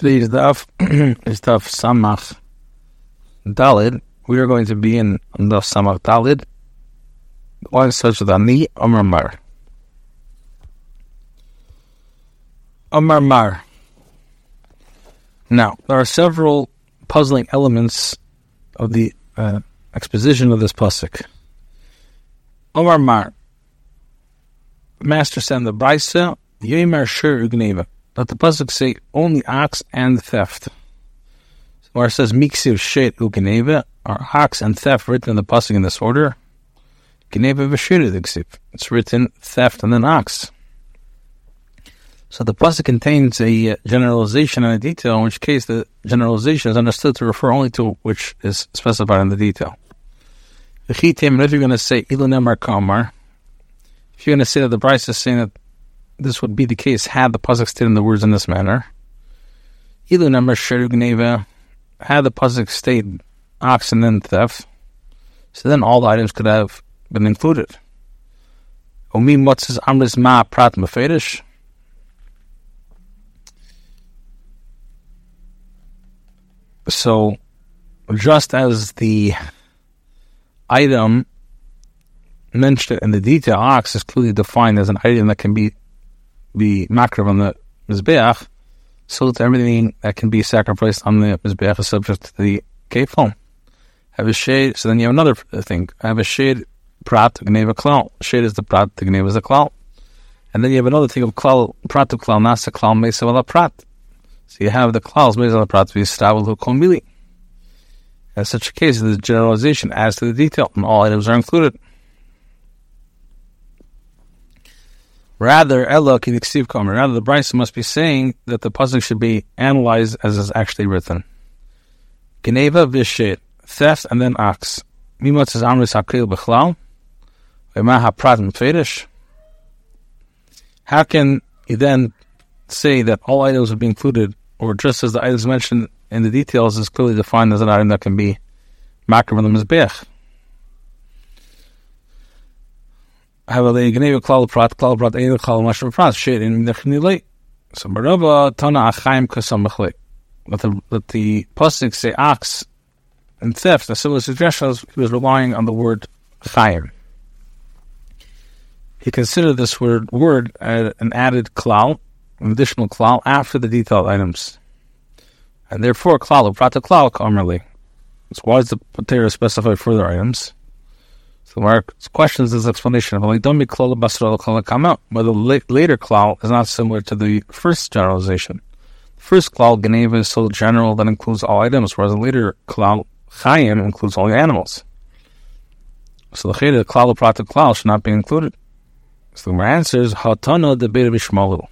Today's daf is daf Samach Dalid. We are going to be in daf Samach Dalid. One such as Ani Omar Mar. Omar Mar. Now, there are several puzzling elements of the uh, exposition of this pasuk. Omar Mar. Master said the Brisa, Yemer Shur Ugneva let the pasuk say only ox and theft. Where it says miksiv shet ugeneva are ox and theft written in the pasuk in this order. Geneva v'shir It's written theft and then ox. So the pasuk contains a uh, generalization and a detail, in which case the generalization is understood to refer only to which is specified in the detail. If you're going to say if you're going to say that the Brisa is saying that this would be the case had the pasuk stayed in the words in this manner. Ilu number Gneva, had the pasuk stayed ox and then theft, so then all the items could have been included. Amris ma prat mafedish. So, just as the item mentioned in the detail ox is clearly defined as an item that can be be makrav on the mizbeach, so that everything that can be sacrificed on the mizbeach is subject to the kefal. Have a shade. So then you have another thing. Have a shade prat gneva klal. Shade is the prat. The gneva is the klal. And then you have another thing of klal prat of klal nasa klal mesa prat. So you have the klals mesa prat to be established komili. In such a case, the generalization adds to the detail, and all items are included. Rather, Ella Kidiksiv Kamer. Rather, the Brisa must be saying that the pasuk should be analyzed as is actually written. Geneva v'shet, theft and then ox. Mimot says Amris Hakil Bechlal. V'ma Haprat Fedish. How can you then say that all items will be included, or just as the items mentioned in the details is clearly defined as an item that can be makar from the Mizbech? Havale Gneva Klal Prat, Klal Prat Eil Klal Mashra Prat, shit in the Chnilei. So Baraba Tana Achaim Kasamachle. Let the, let the Pasuk say ox and theft, a similar suggestion, he was relying on the word Chaim. He considered this word word uh, an added klal, an additional klal after the detailed items. And therefore, klal, prata klal, commonly. So why does the Patera specify further items? So Mark questions this explanation Only don't be close to the basar of whether later klal is not similar to the first generalization. The first klal geneva is so general that includes all items, whereas the later klal chayim includes all the animals. So the chayim klal prata klal should not be included. So the answer is hatana the.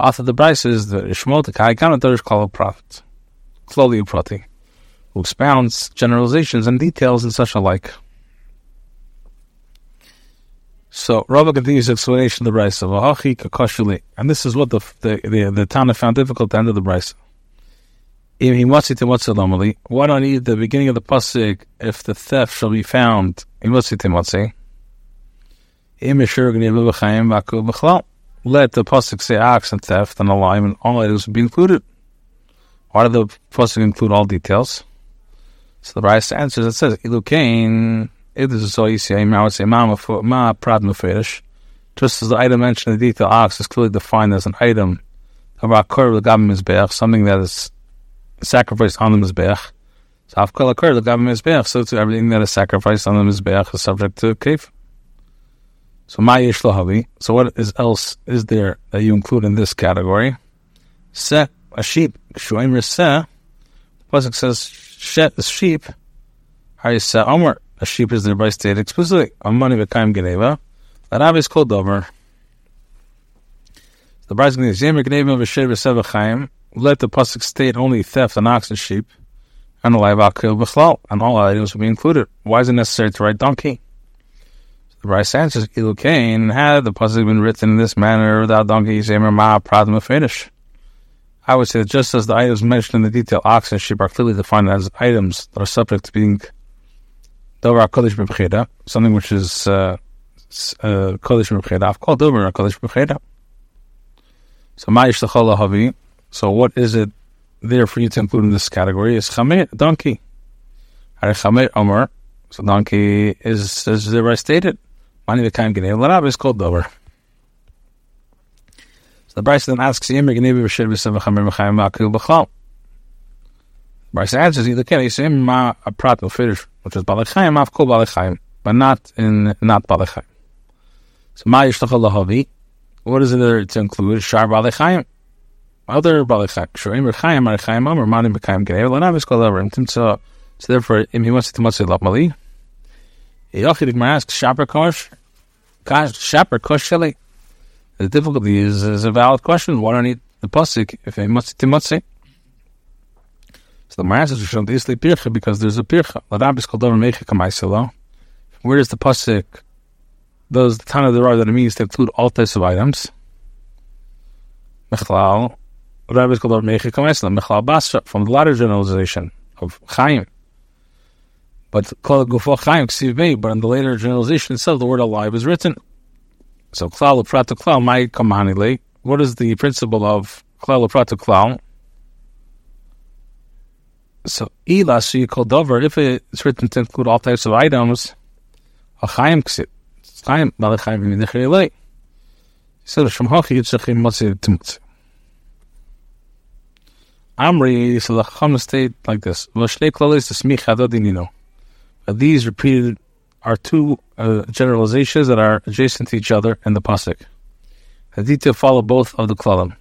Author of the Bryce is the Ishmael the Kaikana Darish klal prophet, Klali Prati, who expounds generalizations and details and such alike. So Rabbi continues explanation of the Brisa. V'hachi kakashuli. And this is what the the the, the Tana found difficult to end of the Brisa. Why don't you the beginning of the pasuk if the theft shall be found in Timotzi? Let the pasuk say ox and theft and alive and all items be included. Why did the pasuk include all details? So the Brisa answers. It says Ilukain it is so you say, I would say, ma prad muferish. Just as the item mentioned in the detail ah, ox is clearly defined as an item of akor l'gam mizbeach, something that is sacrificed on the mizbeach. So afkol akor l'gam mizbeach, so to everything that is sacrificed on the mizbeach is subject to Kif. So ma yesh So what is else is there that you include in this category? Se, a sheep. Shuim se. Pasuk says, sheep. Harisa omer a sheep is thereby stated explicitly. Amani v'kaim geneva. That Rav is called Domer. The Bryce is Yemer geneva v'sher v'sevachayim. Let the pasuk state only theft and ox and sheep, and the live akil b'chlal, and all items will be included. Why is it necessary to write donkey? The Bryce answers, Ilu Cain, had the pasuk been written in this manner without donkey, Yemer ma pradma finish. I would say that just as the items mentioned in the detail, ox and sheep are clearly defined as items that are subject to being Dover HaKodesh B'Bchira, something which is uh, uh, Kodesh B'Bchira. I've called Dover HaKodesh B'Bchira. So, Ma Havi. So, what is it there for you to include in this category is chamet, donkey. Chamet Omer, so donkey is, as the right stated, the kind Gnei Larab is called Dover. So the Bryce then asks, Yemir Gnei B'Shir B'Sev Chamer B'Chaim Ma'akil B'Chal. Bryce answers, either can he say Ma a prat will finish, which is Balachayim, Av Kol Balachayim, but not in, not Balachayim. So Ma Yishtachal Lahavi, what is it there to include? Shar Balachayim. Other Balachayim. Shurim Rechayim, Arechayim Omer, Mani B'Chaim Gnei Larab is called Dover. So, so therefore, if he wants to matzah lapmali, Yochid Gemara asks Shaper Kosh, Shaper Kosh Sheli. The difficulty is, is a valid question. Why do I need the pasuk if he must to matzah? So the Gemara says Rishon Disli Pircha because there's a Pircha. Ladab is called over Mecha Kamaiselo. Where does the pasuk? Does the time of the rod that it means to include all types of items? Mechlal. Rabbi is called over Mecha Kamaiselo. Mechlal Basra from the latter generalization of Chaim. But but in the later generalization itself, the word alive is written. So klal prata klal my kamanile. What is the principle of klal prata klal? So ila so you call dover if it's written to include all types of items. Achayim ksit. Chaim malachayim v'nechelei. So the shemhachi yitzachim matzir timutz. Amri, so the Chacham state like this. V'shnei klalis esmich hadadinino. These repeated are two uh, generalizations that are adjacent to each other in the pasuk. The detail follow both of the klalim.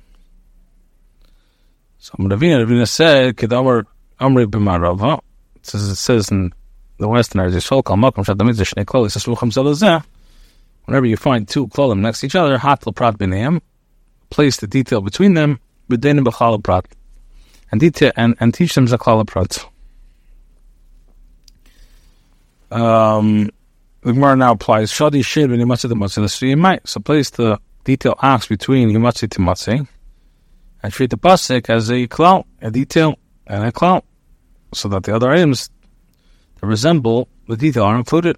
So Ravina, Ravina said, "Kedamar Amri b'marav." Huh? It says in the Westerners, "Yisrael kal makom shadamid shnei klalis esrucham zelazeh." Whenever you find two klalim next to each other, hat prat b'neim, place the detail between them, b'denim b'chal prat, and detail and, and teach them zaklal prat. Um, the Gemara now applies Shadi Shir and Himatzi to Matzi might. So place the detail acts between Himatzi to and treat the Pasik as a clout, a detail, and a clout, so that the other items that resemble the detail are included.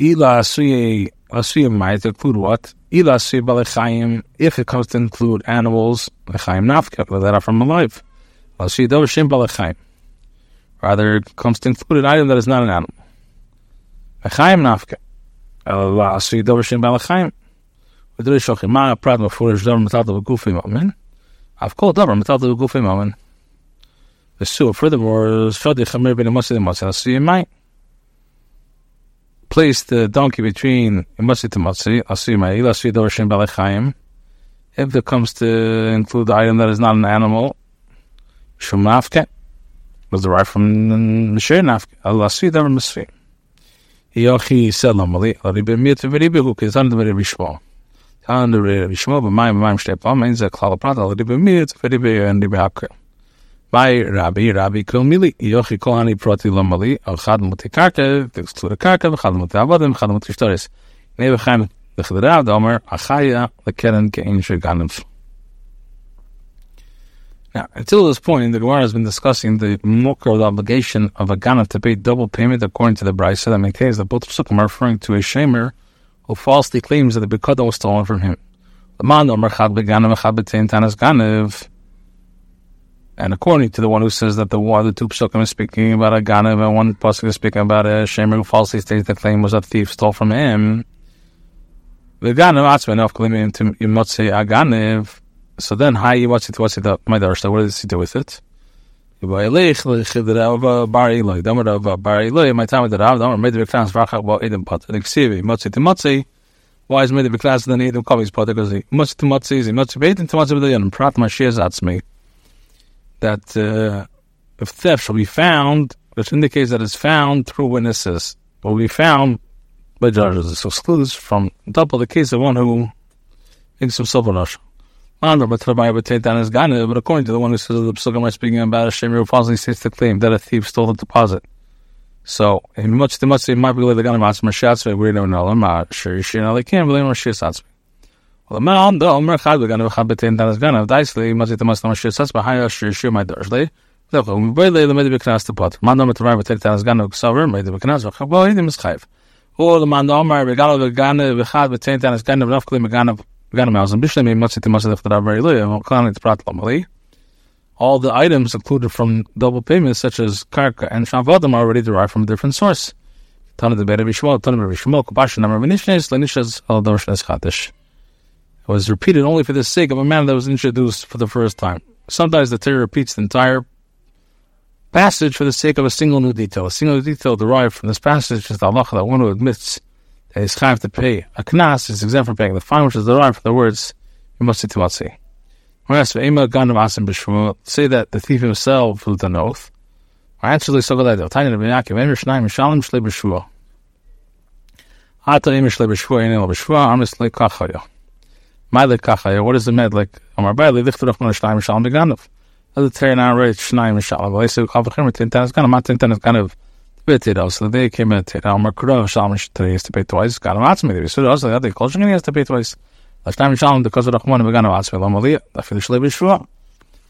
Ila Asuye Asuye uh, might include what? Ila Asuye Balechayim, if it comes to include animals, Lechayim Nafka, that are from alive. Asuye Dover Balechayim. Rather, it comes to include an item that is not an animal. Echaim nafke. Allah asri dover shem bal echaim. V'dri shochim ma prat mafurish dover metal I've called dover metal to v'gufim amen. The sewer, furthermore, shodi chamir bin imasi asri imai. Place the donkey between imasi to matzi, asri imai, ila asri dover shem bal echaim. If it comes to include the item that is not an animal, shum nafke was derived from Mishir Nafke. Them in Misri. Yochi said Lamali, Ribe Mir to Ribe who is under the Rishmo. Rabbi, Rabbi Yochi Kohani Achaya, the Keren Kein. Now, until this point, the Gemara has been discussing the mukar, the obligation of a ganav to pay double payment according to the Brisa that maintains that both psukim are referring to a shamer who falsely claims that the bekada was stolen from him. And according to the one who says that the one, the two psukim is speaking about a ganav and one pasuk is speaking about a shamer who falsely states the claim was a thief stole from him, the ganav atzma enough claiming to say a ganav so then, hi, what's it? What's it? Uh, my darshta. What does he do with it? My the Rav, don't made the class v'achak about Edom pot. And ksivi motzi to motzi. Why is made the class then Edom kovis pot? Because he motzi to motzi is he motzi beitin to motzi b'dayan. Prat mashiach atzmi. That uh, if theft shall be found, which indicates that it's found through witnesses, will be found by judges. This excludes from double the case of one who thinks himself a. But according to the one who says the Psukim are speaking about a Shemir falsely states the claim that a thief stole the deposit. So, in much the much might be the Atzma Shatzve, we don't know, Ma Shirishin Alikim, Blim Rashis Atzme. Well, the man, the Omer Chad, the Ganim Chabetin Danas Ganav, Daisli, Mazit the Maslam Shis Atzma, Haya Shirishir, my Dursley. Therefore, we boy lay the Medi Beknas to pot. Man, the Matavai, but take Danas Ganav, Ksaver, Medi Beknas, Chabo, Edim is Chayv. Or the man, the Omer, Begalo, the Ganav, Chad, but take Danas Ganav, Rafkli, Meganav, all the items included from double payments, such as Karka and Shavadim, are already derived from a different source. It was repeated only for the sake of a man that was introduced for the first time. Sometimes the Torah repeats the entire passage for the sake of a single new detail. A single detail derived from this passage is the Allah that one who admits he's chayav to pay a knas is exempt from paying the fine, which is derived from the words you must say. Whereas say that the thief himself was an oath. Actually, so that tiny of Yaakov, Emir Shnaim, Shalom Shle B'Shua. Ata Emir Shle B'Shua, Emir B'Shua, Amis Le Kachaya. My Le Kachaya, what is the med like? Amar Bai, Le Lichter Rachman Shnaim, Shalom Beganov. Other Terran outrage, Shnaim, Shalom. I say, Kavachim, Tintan is kind of, not Tintan is kind of, bit So they came at it. Amar Kura, Shalom, today is to pay twice. Got him, Atzmi, they said, also, the culture, he has to pay twice. Lashtam Shalom, because of Rachman, Beganov, Atzmi, Lamaliyah, Lafil Shle B'Shua.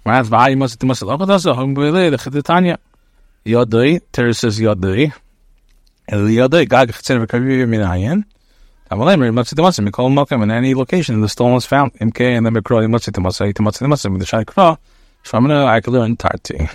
Whereas, Va'ayi Masit, Masit, Lachadas, Hum Bele, the Chiditanya. Yodoi, Terry says Yodoi. El Yodoi, Gag Chitzin V'Kavir Minayin. Amalem, Matzi Tamasim, Mikol Malkim, in any location, the stone was found. MK, and then Mikro, Matzi Tamasai, Tamatzi Tamasim, with the Shai Kra. Shramana, I could learn Tarti.